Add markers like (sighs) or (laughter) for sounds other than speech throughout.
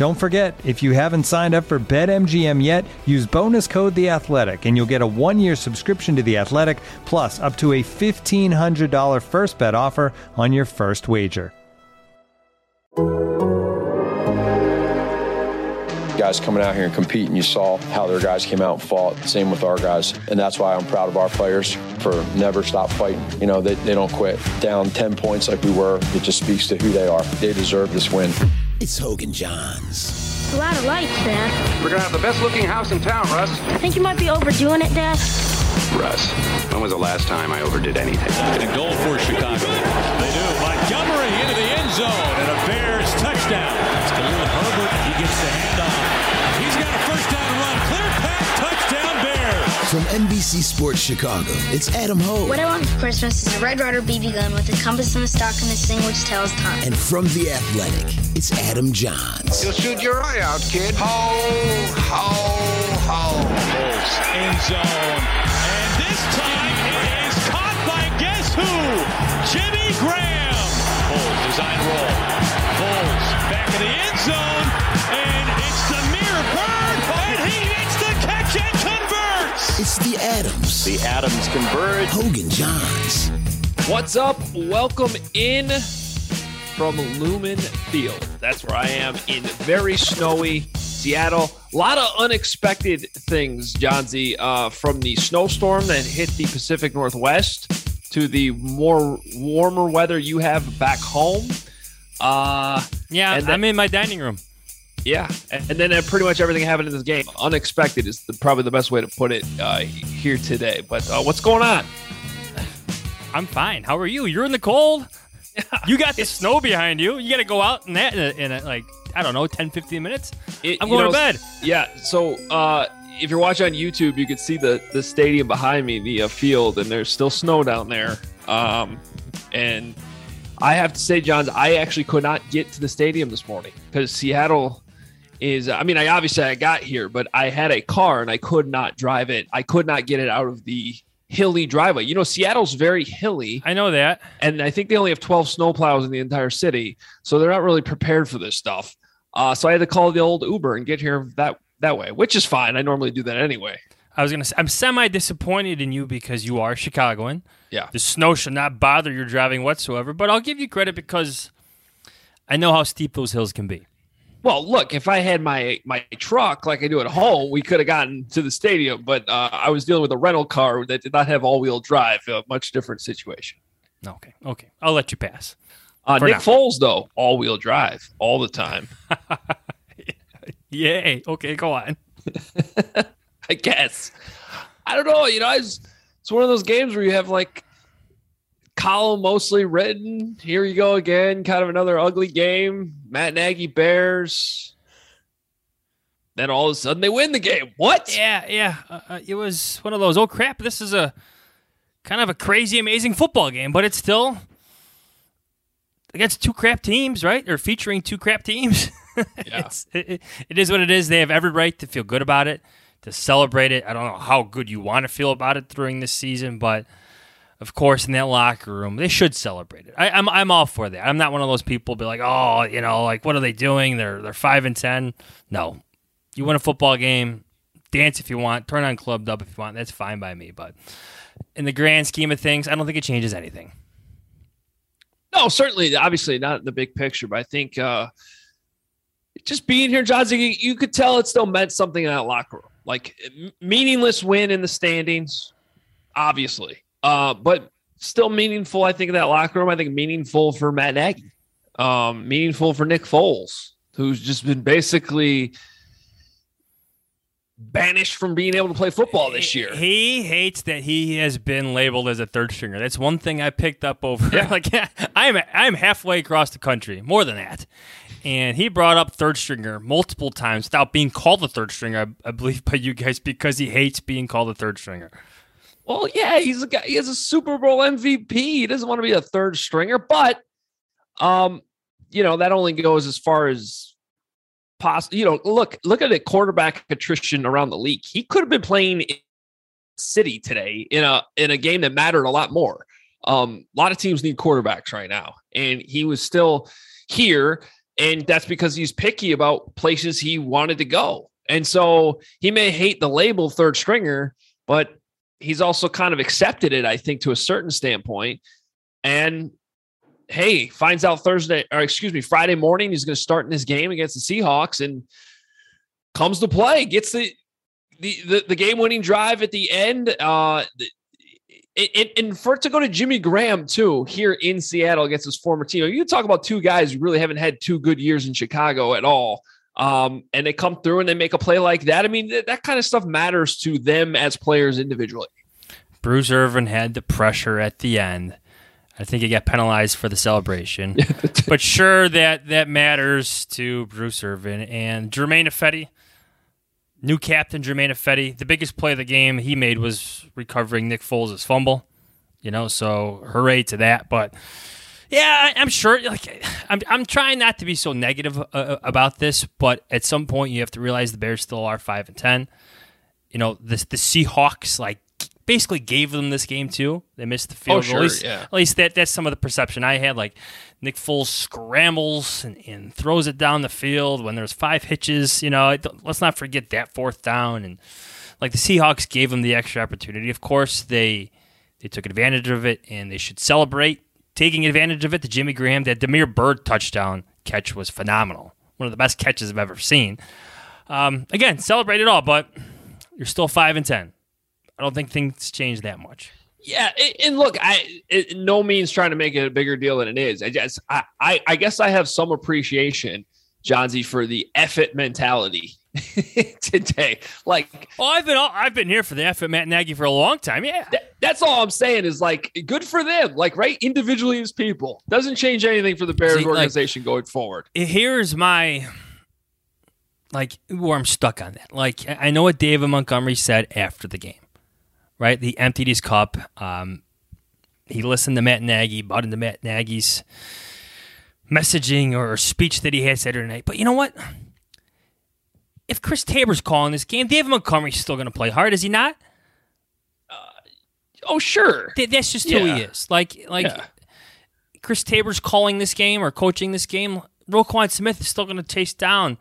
Don't forget, if you haven't signed up for BetMGM yet, use bonus code The Athletic, and you'll get a one-year subscription to The Athletic, plus up to a fifteen hundred dollar first bet offer on your first wager. Guys coming out here and competing, you saw how their guys came out and fought. Same with our guys, and that's why I'm proud of our players for never stop fighting. You know, they, they don't quit. Down ten points like we were, it just speaks to who they are. They deserve this win. It's Hoge and Jahns. A lot of lights, Dad. We're gonna have the best looking house in town, Russ. I think you might be overdoing it, Dad. Russ, when was the last time I overdid anything? And a goal for Chicago. They do. Montgomery into the end zone and a Bears touchdown. It's Khalil Herbert. He gets the handoff. From NBC Sports Chicago, it's Adam Hoge. What I want for Christmas is a Red Ryder BB gun with a compass and a stock and a thing which tells time. And from The Athletic, it's Adam Jahns. You'll shoot your eye out, kid. Ho, ho, ho. Bulls end zone. And this time it is caught by guess who? Jimmy Graham. Bulls design roll. Bulls back in the end zone. And it's the mirror bird. And he It's the Adams. The Adams converge. Hoge and Jahns. What's up? Welcome in from Lumen Field. That's where I am in very snowy Seattle. A lot of unexpected things, Jahnsy, uh, from the snowstorm that hit the Pacific Northwest to the more warmer weather you have back home. Uh, Yeah, And that- I'm in my dining room. Yeah, and then uh, pretty much everything happened in this game. Unexpected is the, probably the best way to put it uh, here today. But uh, what's going on? (sighs) I'm fine. How are you? You're in the cold. (laughs) You got the snow behind you. You got to go out in that in, in like I don't know, 10, 15 minutes. It- I'm you going know, to bed. Yeah. So uh, if you're watching on YouTube, you can see the the stadium behind me, the uh, field, and there's still snow down there. Um, and I have to say, Jahns, I actually could not get to the stadium this morning because Seattle is. I mean, I obviously I got here, but I had a car and I could not drive it. I could not get it out of the hilly driveway. You know, Seattle's very hilly I know that. and I think they only have 12 snowplows in the entire city, so they're not really prepared for this stuff. Uh, so I had to call the old Uber and get here that that way, which is fine. I normally do that anyway. I was gonna. Say, I'm semi disappointed in you because you are Chicagoan. Yeah. The snow should not bother your driving whatsoever. But I'll give you credit because I know how steep those hills can be. Well, look, if I had my my truck like I do at home, we could have gotten to the stadium. But uh, I was dealing with a rental car that did not have all wheel drive. A much different situation. Okay. Okay. I'll let you pass. Uh, Nick now. Foles, though, all wheel drive all the time. (laughs) Yay. Okay. Go on. (laughs) I guess. I don't know. You know, it's, it's one of those games where you have like column mostly written. Here you go again. Kind of another ugly game. Matt Nagy Bears. Then all of a sudden they win the game. What? Yeah. Yeah. Uh, uh, it was one of those. Oh crap! This is a kind of a crazy, amazing football game, but it's still against two crap teams, right? Or featuring two crap teams. (laughs) Yeah. it's, it, it- it is what it is. They have every right to feel good about it, to celebrate it. I don't know how good you want to feel about it during this season, but of course, in that locker room, they should celebrate it. I, I'm I'm all for that. I'm not one of those people be like, oh, you know, like what are they doing? They're they're five and ten. No, you win a football game, dance if you want, turn on Club Dub if you want. That's fine by me. But in the grand scheme of things, I don't think it changes anything. No, certainly, obviously not in the big picture, but I think uh, just being here, Johnson, you, you could tell it still meant something in that locker room. Like meaningless win in the standings, obviously, uh, but still meaningful. I think in that locker room. I think meaningful for Matt Nagy, um, meaningful for Nick Foles, who's just been basically banished from being able to play football this year. He hates that he has been labeled as a third stringer. That's one thing I picked up over. Yeah. (laughs) like I'm I'm halfway across the country, more than that. And he brought up third stringer multiple times without being called a third stringer, I, I believe by you guys because he hates being called a third stringer. Well, yeah, he's a guy. He has a Super Bowl MVP. He doesn't want to be a third stringer, but um, you know that only goes as far as possible. You know, look, look at the quarterback attrition around the league. He could have been playing in City today in a in a game that mattered a lot more. Um, a lot of teams need quarterbacks right now, and he was still here, and that's because he's picky about places he wanted to go. And so he may hate the label third stringer, but he's also kind of accepted it, I think, to a certain standpoint. And hey, finds out Thursday, or excuse me, Friday morning, he's going to start in this game against the Seahawks and comes to play, gets the the the, the game winning drive at the end. Uh, it, and for it to go to Jimmy Graham too here in Seattle against his former team, you talk about two guys who really haven't had two good years in Chicago at all. Um, and they come through and they make a play like that. I mean, that, that kind of stuff matters to them as players individually. Bruce Irvin had the pressure at the end I think he got penalized for the celebration. (laughs) but sure, that that matters to Bruce Irvin and Germain Ifedi, new captain Germain Ifedi. The biggest play of the game he made was recovering Nick Foles' fumble. You know, so hooray to that. But yeah, I, am sure. Like, I'm I'm trying not to be so negative uh, uh, about this, but at some point you have to realize the Bears still are five and ten. You know, the the Seahawks like basically gave them this game too. They missed the field. Oh, sure, at least, yeah. at least that that's some of the perception I had. Like Nick Foles scrambles and, and throws it down the field when there's five hitches. You know, let's not forget that fourth down and like the Seahawks gave them the extra opportunity. Of course, they they took advantage of it and they should celebrate taking advantage of it. The Jimmy Graham, that Damiere Byrd touchdown catch was phenomenal. One of the best catches I've ever seen. Um, again, celebrate it all, but you're still five and ten. I don't think things change that much. Yeah, and look, I it, no means trying to make it a bigger deal than it is. I just, I, I, I guess I have some appreciation, Jahnsy, for the effort mentality (laughs) today. Like, oh, I've been I've been here for the effort Matt Nagy for a long time. Yeah, that, that's all I'm saying is like good for them. Like, right, individually as people doesn't change anything for the Bears See, organization like, going forward. Here's my like where I'm stuck on that. Like, I know what David Montgomery said after the game right? He emptied his cup. Um, he listened to Matt Nagy, bought into Matt Nagy's messaging or speech that he had Saturday night. But you know what? If Chris Tabor's calling this game, David Montgomery's still going to play hard, is he not? Uh, oh, sure. Th- that's just yeah. who he is. Like, like yeah. Chris Tabor's calling this game or coaching this game. Roquan Smith is still going to chase down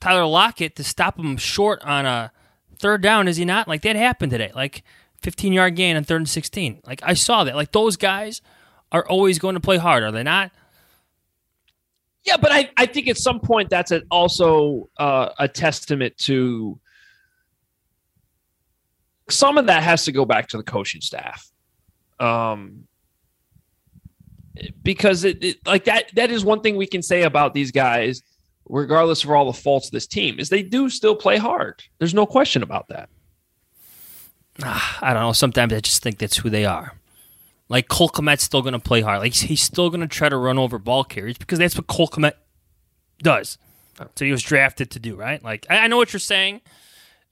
Tyler Lockett to stop him short on a third down, is he not? Like that happened today. Like 15 yard gain on third and 16. Like I saw that. Like those guys are always going to play hard, are they not? Yeah, but I, I think at some point that's a, also uh, a testament to some of that has to go back to the coaching staff. Um, because it, it, like that that is one thing we can say about these guys regardless of all the faults of this team is they do still play hard there's no question about that I don't know. Sometimes I just think that's who they are. Like Cole Kmet's still going to play hard. Like he's still going to try to run over ball carriers because that's what Cole Kmet does. Oh. So he was drafted to do right. Like I, know what you're saying.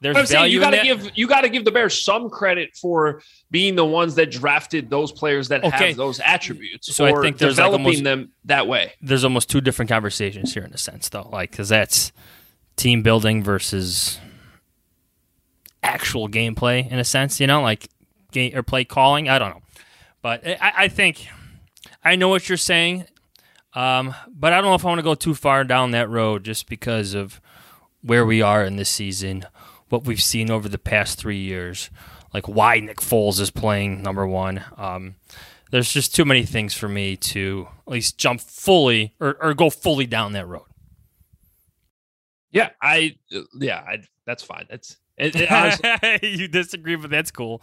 There's I'm saying you got to give you got to give the Bears some credit for being the ones that drafted those players that okay. have those attributes. So I think there's developing like almost, them that way. There's almost two different conversations here in a sense, though. Like because that's team building versus actual gameplay in a sense, you know, like game or play calling. I don't know, but I, I think I know what you're saying, um, but I don't know if I want to go too far down that road just because of where we are in this season, what we've seen over the past three years, like why Nick Foles is playing number one. Um, there's just too many things for me to at least jump fully or, or go fully down that road. Yeah, I yeah, I, that's fine. That's it, it honestly, (laughs) you disagree, but that's cool.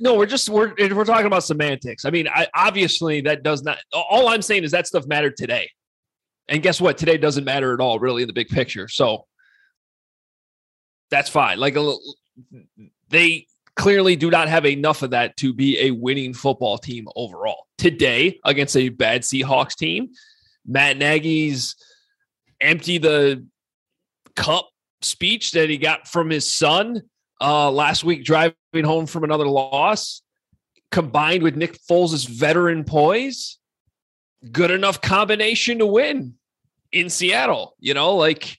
No, we're just we're we're talking about semantics. I mean, I, obviously that does not. All I'm saying is that stuff mattered today, and guess what? Today doesn't matter at all, really, in the big picture. So that's fine. Like a, they clearly do not have enough of that to be a winning football team overall. Today against a bad Seahawks team, Matt Nagy's empty the cup speech that he got from his son uh, last week driving home from another loss, combined with Nick Foles' veteran poise, good enough combination to win in Seattle. You know, like,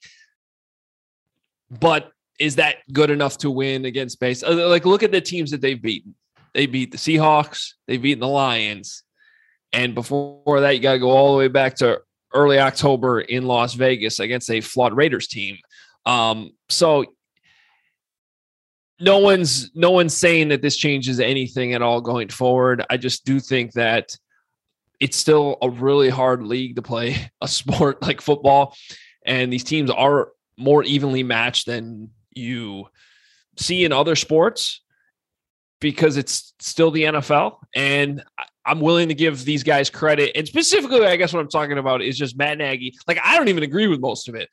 but is that good enough to win against base? Uh, like, look at the teams that they've beaten. They beat the Seahawks, they've beaten the Lions. And before that, you got to go all the way back to early October in Las Vegas against a flawed Raiders team. Um, so no one's no one's saying that this changes anything at all going forward. I just do think that it's still a really hard league to play (laughs) a sport like football, and these teams are more evenly matched than you see in other sports because it's still the NFL. And I'm willing to give these guys credit. And specifically, I guess what I'm talking about is just Matt Nagy. Like, I don't even agree with most of it.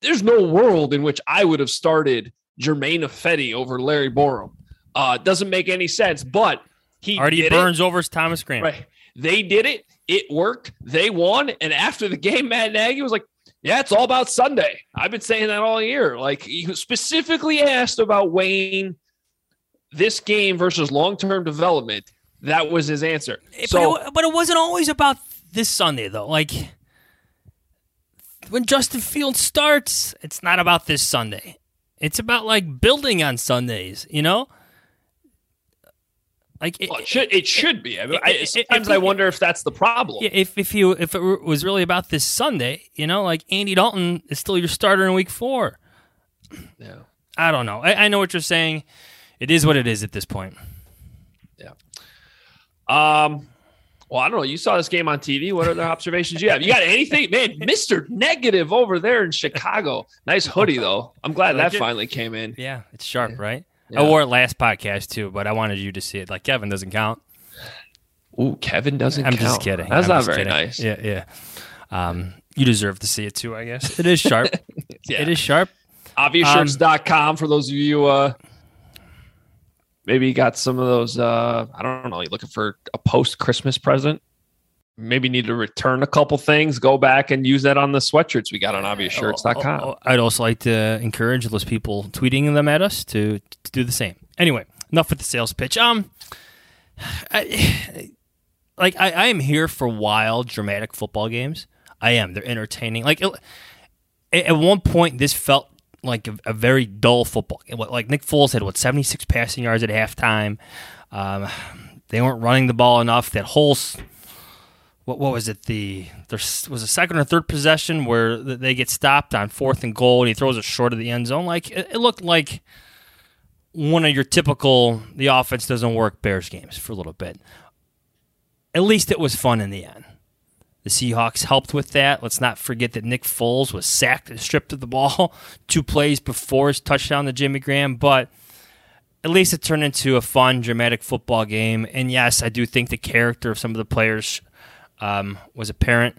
There's no world in which I would have started Germain Ifedi over Larry Borom. Uh, doesn't make any sense, but he Artie Burns it. over Thomas Graham. Right. They did it. It worked. They won. And after the game, Matt Nagy was like, yeah, it's all about Sunday. I've been saying that all year. Like he specifically asked about Wayne this game versus long-term development. That was his answer. So, but it, but it wasn't always about this Sunday though. Like when Justin Fields starts, it's not about this Sunday. It's about like building on Sundays, you know? Like it, well, it should it should be. I mean, I, sometimes I wonder if that's the problem. If if you if it was really about this Sunday, you know, like Andy Dalton is still your starter in Week Four. Yeah, I don't know. I, I know what you're saying. It is what it is at this point. Yeah. Um. Well, I don't know. You saw this game on TV. What other observations you have? You got anything, man? (laughs) Mister Negative over there in Chicago. Nice hoodie (laughs) though. I'm glad that finally came in. Yeah, it's sharp, yeah. right? Yeah. I wore it last podcast too, but I wanted you to see it. Like Kevin doesn't count. Ooh, Kevin doesn't. I'm count. just kidding. That's I'm not very kidding. nice. Yeah, yeah. Um, you deserve to see it too. I guess it is sharp. (laughs) yeah. It is sharp. Obviousshirts.com um, for those of you uh maybe you got some of those uh I don't know, you're looking for a post Christmas present maybe need to return a couple things, go back and use that on the sweatshirts we got on obviousshirts.com. Oh, oh, I'd also like to encourage those people tweeting them at us to, to do the same. Anyway, enough with the sales pitch. Um, I, (sighs) like I, I am here for wild, dramatic football games. I am. They're entertaining. Like it, at one point, this felt like a, a, very dull football game. Like Nick Foles had what seventy six passing yards at halftime. Um, they weren't running the ball enough. That whole what what was it? The there was a second or third possession where they get stopped on fourth and goal, and he throws it short of the end zone. Like it, it looked like one of your typical the offense doesn't work Bears games for a little bit. At least it was fun in the end. The Seahawks helped with that. Let's not forget that Nick Foles was sacked and stripped of the ball (laughs) two plays before his touchdown to Jimmy Graham, but at least it turned into a fun, dramatic football game. And yes, I do think the character of some of the players um, was apparent.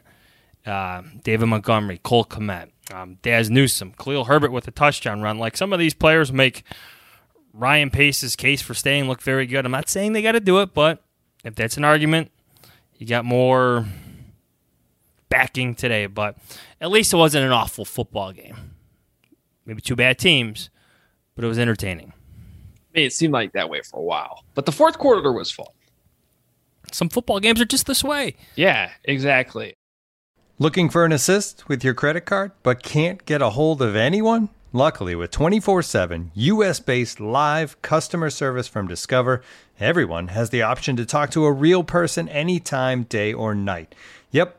Uh, David Montgomery, Cole Kmet, um, Dazz Newsome, Khalil Herbert with a touchdown run. Like some of these players make Ryan Pace's case for staying look very good. I'm not saying they got to do it, but if that's an argument, you got more backing today. But at least it wasn't an awful football game. Maybe two bad teams, but it was entertaining. It seemed like that way for a while, but the fourth quarter was fun. Some football games are just this way. Yeah, exactly. Looking for an assist with your credit card, but can't get a hold of anyone? Luckily, with 24 7 US based live customer service from Discover, everyone has the option to talk to a real person anytime, day or night. Yep,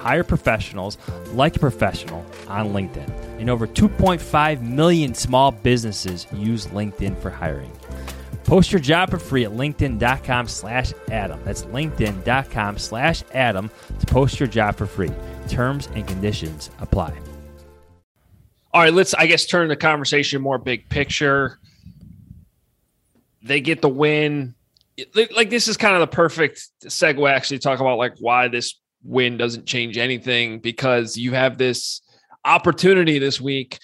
Hire professionals like a professional on LinkedIn. And over 2.5 million small businesses use LinkedIn for hiring. Post your job for free at linkedin.com slash Adam. That's linkedin.com slash Adam to post your job for free. Terms and conditions apply. All right, let's I guess turn the conversation more big picture. They get the win. Like this is kind of the perfect segue actually to talk about like why this win doesn't change anything because you have this opportunity this week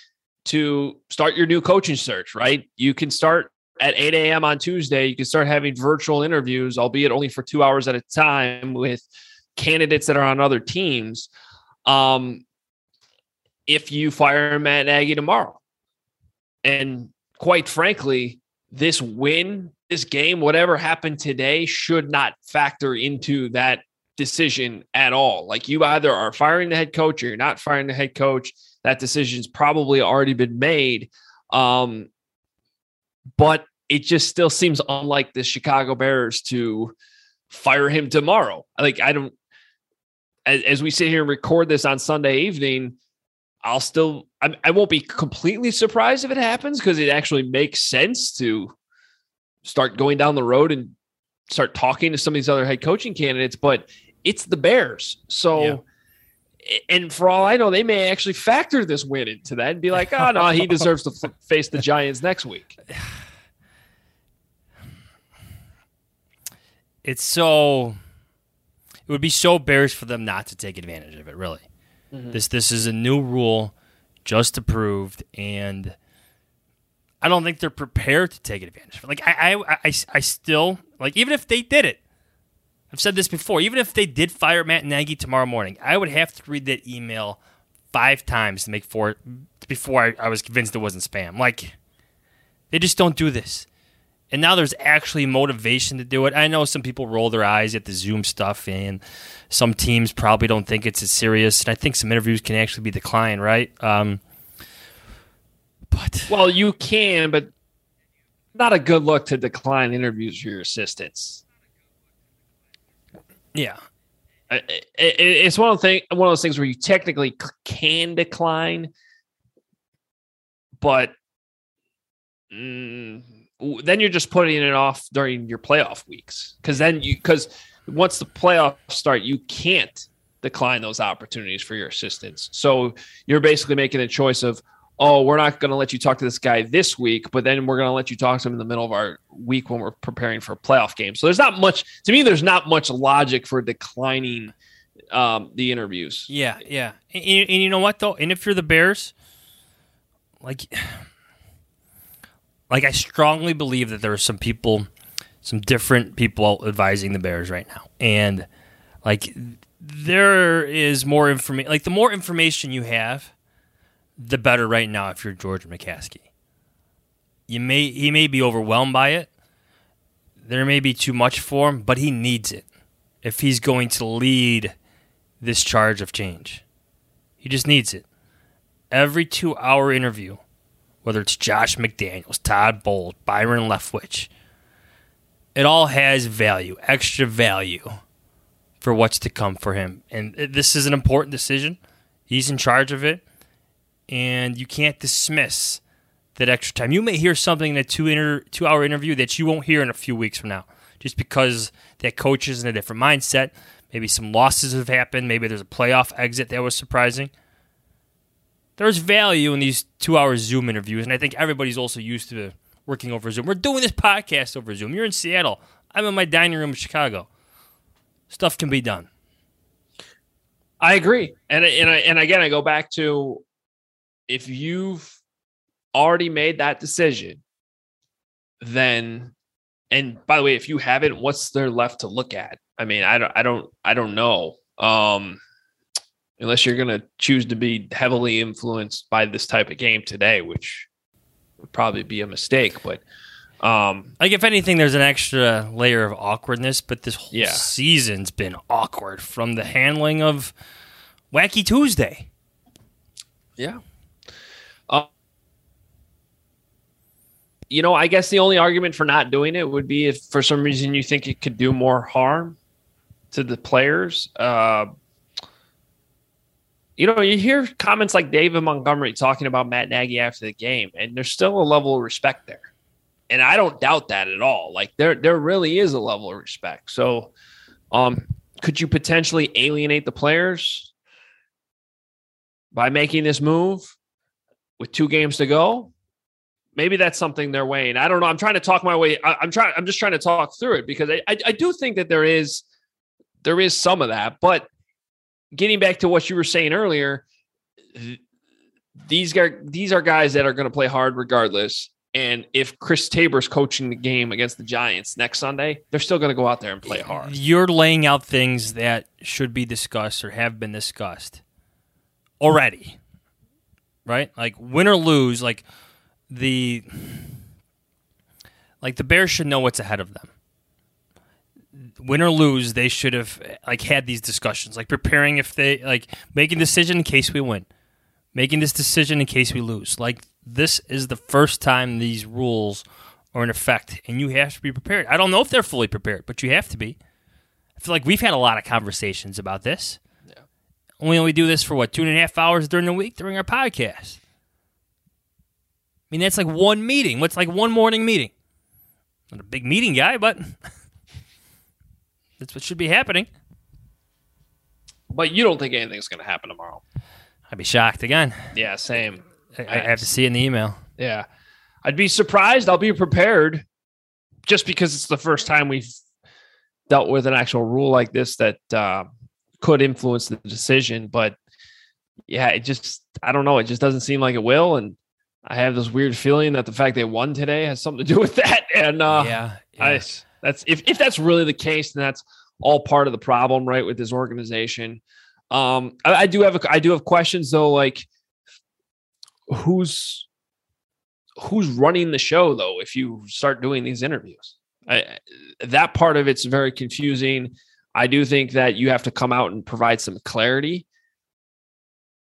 to start your new coaching search, right? You can start at 8 a.m. on Tuesday. You can start having virtual interviews, albeit only for two hours at a time with candidates that are on other teams. Um, if you fire Matt Nagy tomorrow. And quite frankly, this win, this game, whatever happened today, should not factor into that decision at all. Like you either are firing the head coach or you're not firing the head coach. That decision's probably already been made. Um, but it just still seems unlike the Chicago Bears to fire him tomorrow. Like I don't as, as we sit here and record this on Sunday evening, I'll still I, I won't be completely surprised if it happens because it actually makes sense to start going down the road and start talking to some of these other head coaching candidates. But it's the Bears, so. Yeah. And for all I know, they may actually factor this win into that and be like, "Oh no, he (laughs) deserves to f- face the Giants next week." (sighs) It's so. It would be so Bears for them not to take advantage of it. Really, Mm-hmm. This this is a new rule just approved, and I don't think they're prepared to take advantage of it. Like I, I, I, I still like even if they did it, I've said this before. Even if they did fire Matt Nagy tomorrow morning, I would have to read that email five times to make four before I, I was convinced it wasn't spam. Like they just don't do this. And now there's actually motivation to do it. I know some people roll their eyes at the Zoom stuff, and some teams probably don't think it's as serious. And I think some interviews can actually be declined, right? Um, but well, you can, but not a good look to decline interviews for your assistants. Yeah, it's one of the thing, one of those things where you technically can decline, but. Mm, then you're just putting it off during your playoff weeks because then you because once the playoffs start, you can't decline those opportunities for your assistants. So you're basically making a choice of, oh, we're not going to let you talk to this guy this week, but then we're going to let you talk to him in the middle of our week when we're preparing for a playoff game. So there's not much to me. There's not much logic for declining um, the interviews. Yeah, yeah, and, and you know what though, and if you're the Bears, like (sighs) like I strongly believe that there are some people, some different people advising the Bears right now, and like there is more information. Like the more information you have, the better. Right now, if you're George McCaskey, you may he may be overwhelmed by it. There may be too much for him, but he needs it if he's going to lead this charge of change. He just needs it. Every two hour interview whether it's Josh McDaniels, Todd Bowles, Byron Leftwich, it all has value, extra value for what's to come for him. And this is an important decision. He's in charge of it, and you can't dismiss that extra time. You may hear something in a two inter, two hour interview that you won't hear in a few weeks from now, just because that coach is in a different mindset. Maybe some losses have happened. Maybe there's a playoff exit that was surprising. There's value in these two hour Zoom interviews, and I think everybody's also used to working over Zoom. We're doing this podcast over Zoom. You're in Seattle. I'm in my dining room in Chicago. Stuff can be done. I agree, and and and again, I go back to if you've already made that decision, then and by the way, if you haven't, what's there left to look at? I mean, I don't, I don't, I don't know. Um, unless you're going to choose to be heavily influenced by this type of game today, which would probably be a mistake. But um, like if anything, there's an extra layer of awkwardness. But this whole Yeah. season's been awkward from the handling of Wacky Tuesday. Yeah. Uh, you know, I guess the only argument for not doing it would be if for some reason you think it could do more harm to the players. Uh, you know, you hear comments like David Montgomery talking about Matt Nagy after the game, and there's still a level of respect there. And I don't doubt that at all. Like there, there really is a level of respect. So, um, could you potentially alienate the players by making this move with two games to go? Maybe that's something they're weighing. I don't know. I'm trying to talk my way. I, am trying. I'm just trying to talk through it because I, I, I do think that there is there is some of that. But getting back to what you were saying earlier, these guys these are guys that are going to play hard regardless. And if Chris Tabor's coaching the game against the Giants next Sunday, they're still going to go out there and play hard. You're laying out things that should be discussed or have been discussed already, right? Like win or lose, like the like the Bears should know what's ahead of them. Win or lose, they should have like had these discussions, like preparing if they like making decision in case we win, making this decision in case we lose. Like this is the first time these rules are in effect, and you have to be prepared. I don't know if they're fully prepared, but you have to be. I feel like we've had a lot of conversations about this. We only do this for what two and a half hours during the week during our podcast. I mean, that's like one meeting. What's like one morning meeting? Not a big meeting guy, but (laughs) that's what should be happening. But you don't think anything's going to happen tomorrow? I'd be shocked again. Yeah, same. I, I have to see it in the email. Yeah. I'd be surprised. I'll be prepared just because it's the first time we've dealt with an actual rule like this that uh, could influence the decision. But yeah, it just, I don't know. It just doesn't seem like it will. And I have this weird feeling that the fact they won today has something to do (laughs) with that. And uh, yeah, I, that's if, if that's really the case, then that's all part of the problem, right? With this organization. Um, I, I do have a, I do have questions though, like who's who's running the show though if you start doing these interviews I, that part of it's very confusing i do think that you have to come out and provide some clarity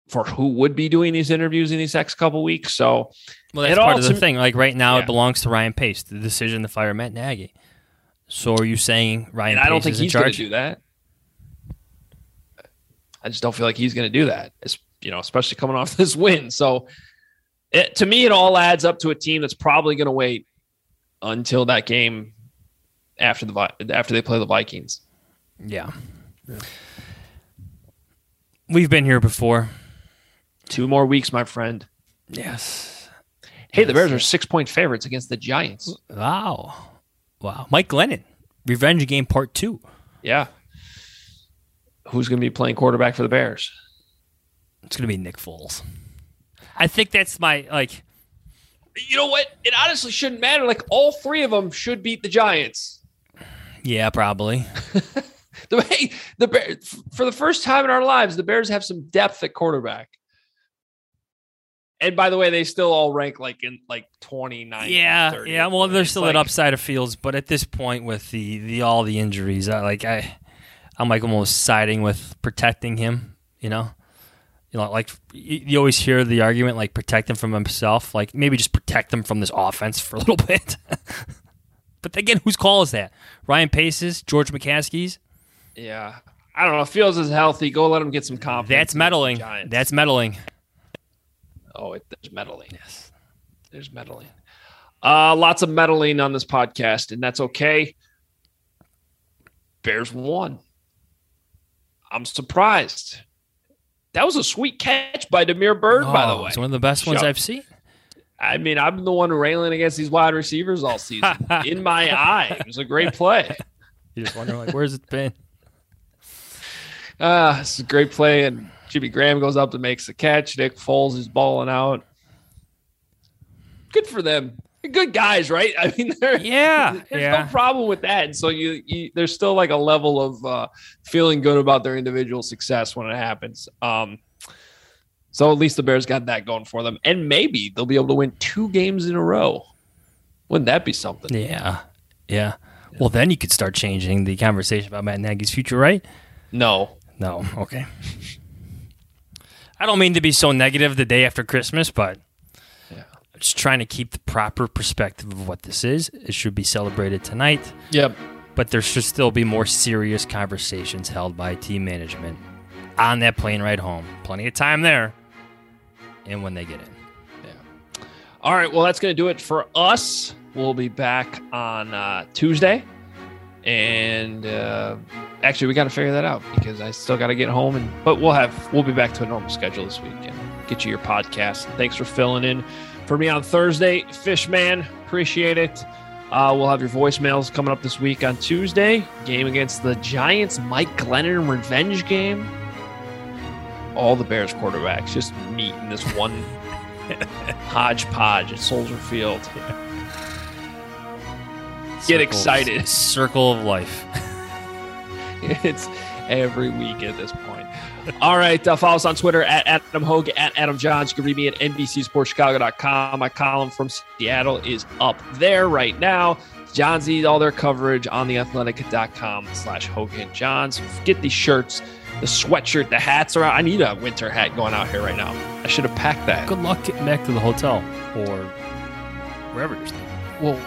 for who would be doing these interviews in these next couple weeks. So well that's part of the thing. Like right now Yeah. it belongs to ryan pace the decision to fire matt nagy. So are you saying ryan i don't think he's going to do that. I just don't feel like he's going to do that it's, you know especially coming off (laughs) this win. So it, to me it all adds up to a team that's probably going to wait until that game after the after they play the vikings yeah we've been here before Two more weeks, my friend. yes Hey, the Bears are six point favorites against the Giants. wow wow mike glennon revenge game part two Yeah. Who's going to be playing quarterback for the Bears? it's gonna be nick foles i think that's my like You know what? It honestly shouldn't matter. Like all three of them should beat the Giants. yeah probably (laughs) (laughs) The way the Bears, for the first time in our lives, the Bears have some depth at quarterback. And by the way, they still all rank like in like 29. yeah 30. yeah well there's It's still like- an upside of fields but at this point with the the all the injuries I, like i i'm like almost siding with protecting him you know you know like you, you always hear the argument like protect him from himself like maybe just protect him from this offense for a little (laughs) bit but again whose call is that ryan pace's george mccaskey's Yeah. I don't know. Fields is healthy. Go let him get some confidence. That's meddling. That's meddling. Oh, it, there's meddling. Yes. There's meddling. Uh, lots of meddling on this podcast, and that's okay. Bears won. I'm surprised. That was a sweet catch by Damiere Byrd, by the Oh, way. It's one of the best ones I've seen. I mean, I'm the one railing against these wide receivers all season. (laughs) In my eye, it was a great play. You just wonder, like, where's it been? Ah, it's a great play, and Jimmy Graham goes up and makes the catch. Nick Foles is balling out. Good for them. They're good guys, right? (laughs) I mean, they're, Yeah, (laughs) there's yeah. no problem with that. And so you, you, there's still like a level of uh, feeling good about their individual success when it happens. Um, so at least the Bears got that going for them, and maybe they'll be able to win two games in a row. Wouldn't that be something? Yeah. Yeah. Well, then you could start changing the conversation about Matt Nagy's future, right? No, No. Okay. I don't mean to be so negative the day after Christmas, but Yeah. Just trying to keep the proper perspective of what this is. It should be celebrated tonight, Yep. but there should still be more serious conversations held by team management on that plane ride home. Plenty of time there. And when they get in. Yeah. All right. Well, that's going to do it for us. We'll be back on uh, Tuesday. And uh, actually, we got to figure that out because I still got to get home. And but we'll have we'll be back to a normal schedule this week and get you your podcast. Thanks for filling in for me on Thursday, Fishbain. Appreciate it. Uh, we'll have your voicemails coming up this week on Tuesday. Game against the Giants. Mike Glennon revenge game. All the Bears quarterbacks just meet in this one (laughs) hodgepodge at Soldier Field. Get excited. Circle of life. (laughs) it's every week at this point. All right. Uh, follow us on Twitter at Adam Hoge, at Adam Jahns. You can read me at NBCSportsChicago.com. My column from Seattle is up there right now. Jahnsy, all their coverage on theathletic.com slash Hoge and Jahns. Get these shirts, the sweatshirt, the hats around. I need a winter hat going out here right now. I should have packed that. Good luck getting back to the hotel or wherever you're staying. Well,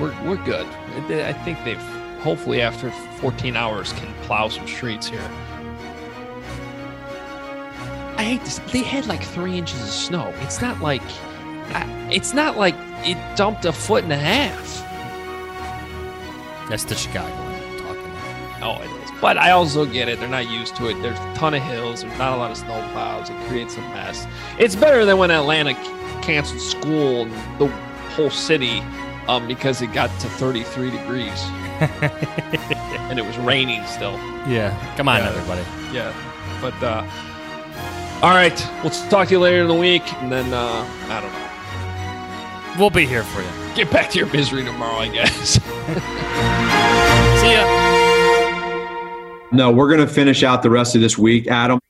we're, we're good. I think they've hopefully after 14 hours can plow some streets here. I hate this. They had like three inches of snow. It's not like I- it's not like it dumped a foot and a half. That's the Chicago one talking about. Oh, it is. But I also get it. They're not used to it. There's a ton of hills. There's not a lot of snow plows. It creates a mess. It's better than when Atlanta canceled school and the whole city um, because it got to 33 degrees (laughs) and it was raining still. Yeah. Come on, Yeah. everybody. Yeah. But uh all right, we'll talk to you later in the week and then uh I don't know. We'll be here for you. Get back to your misery tomorrow, I guess. (laughs) (laughs) See ya. No, we're going to finish out the rest of this week, Adam.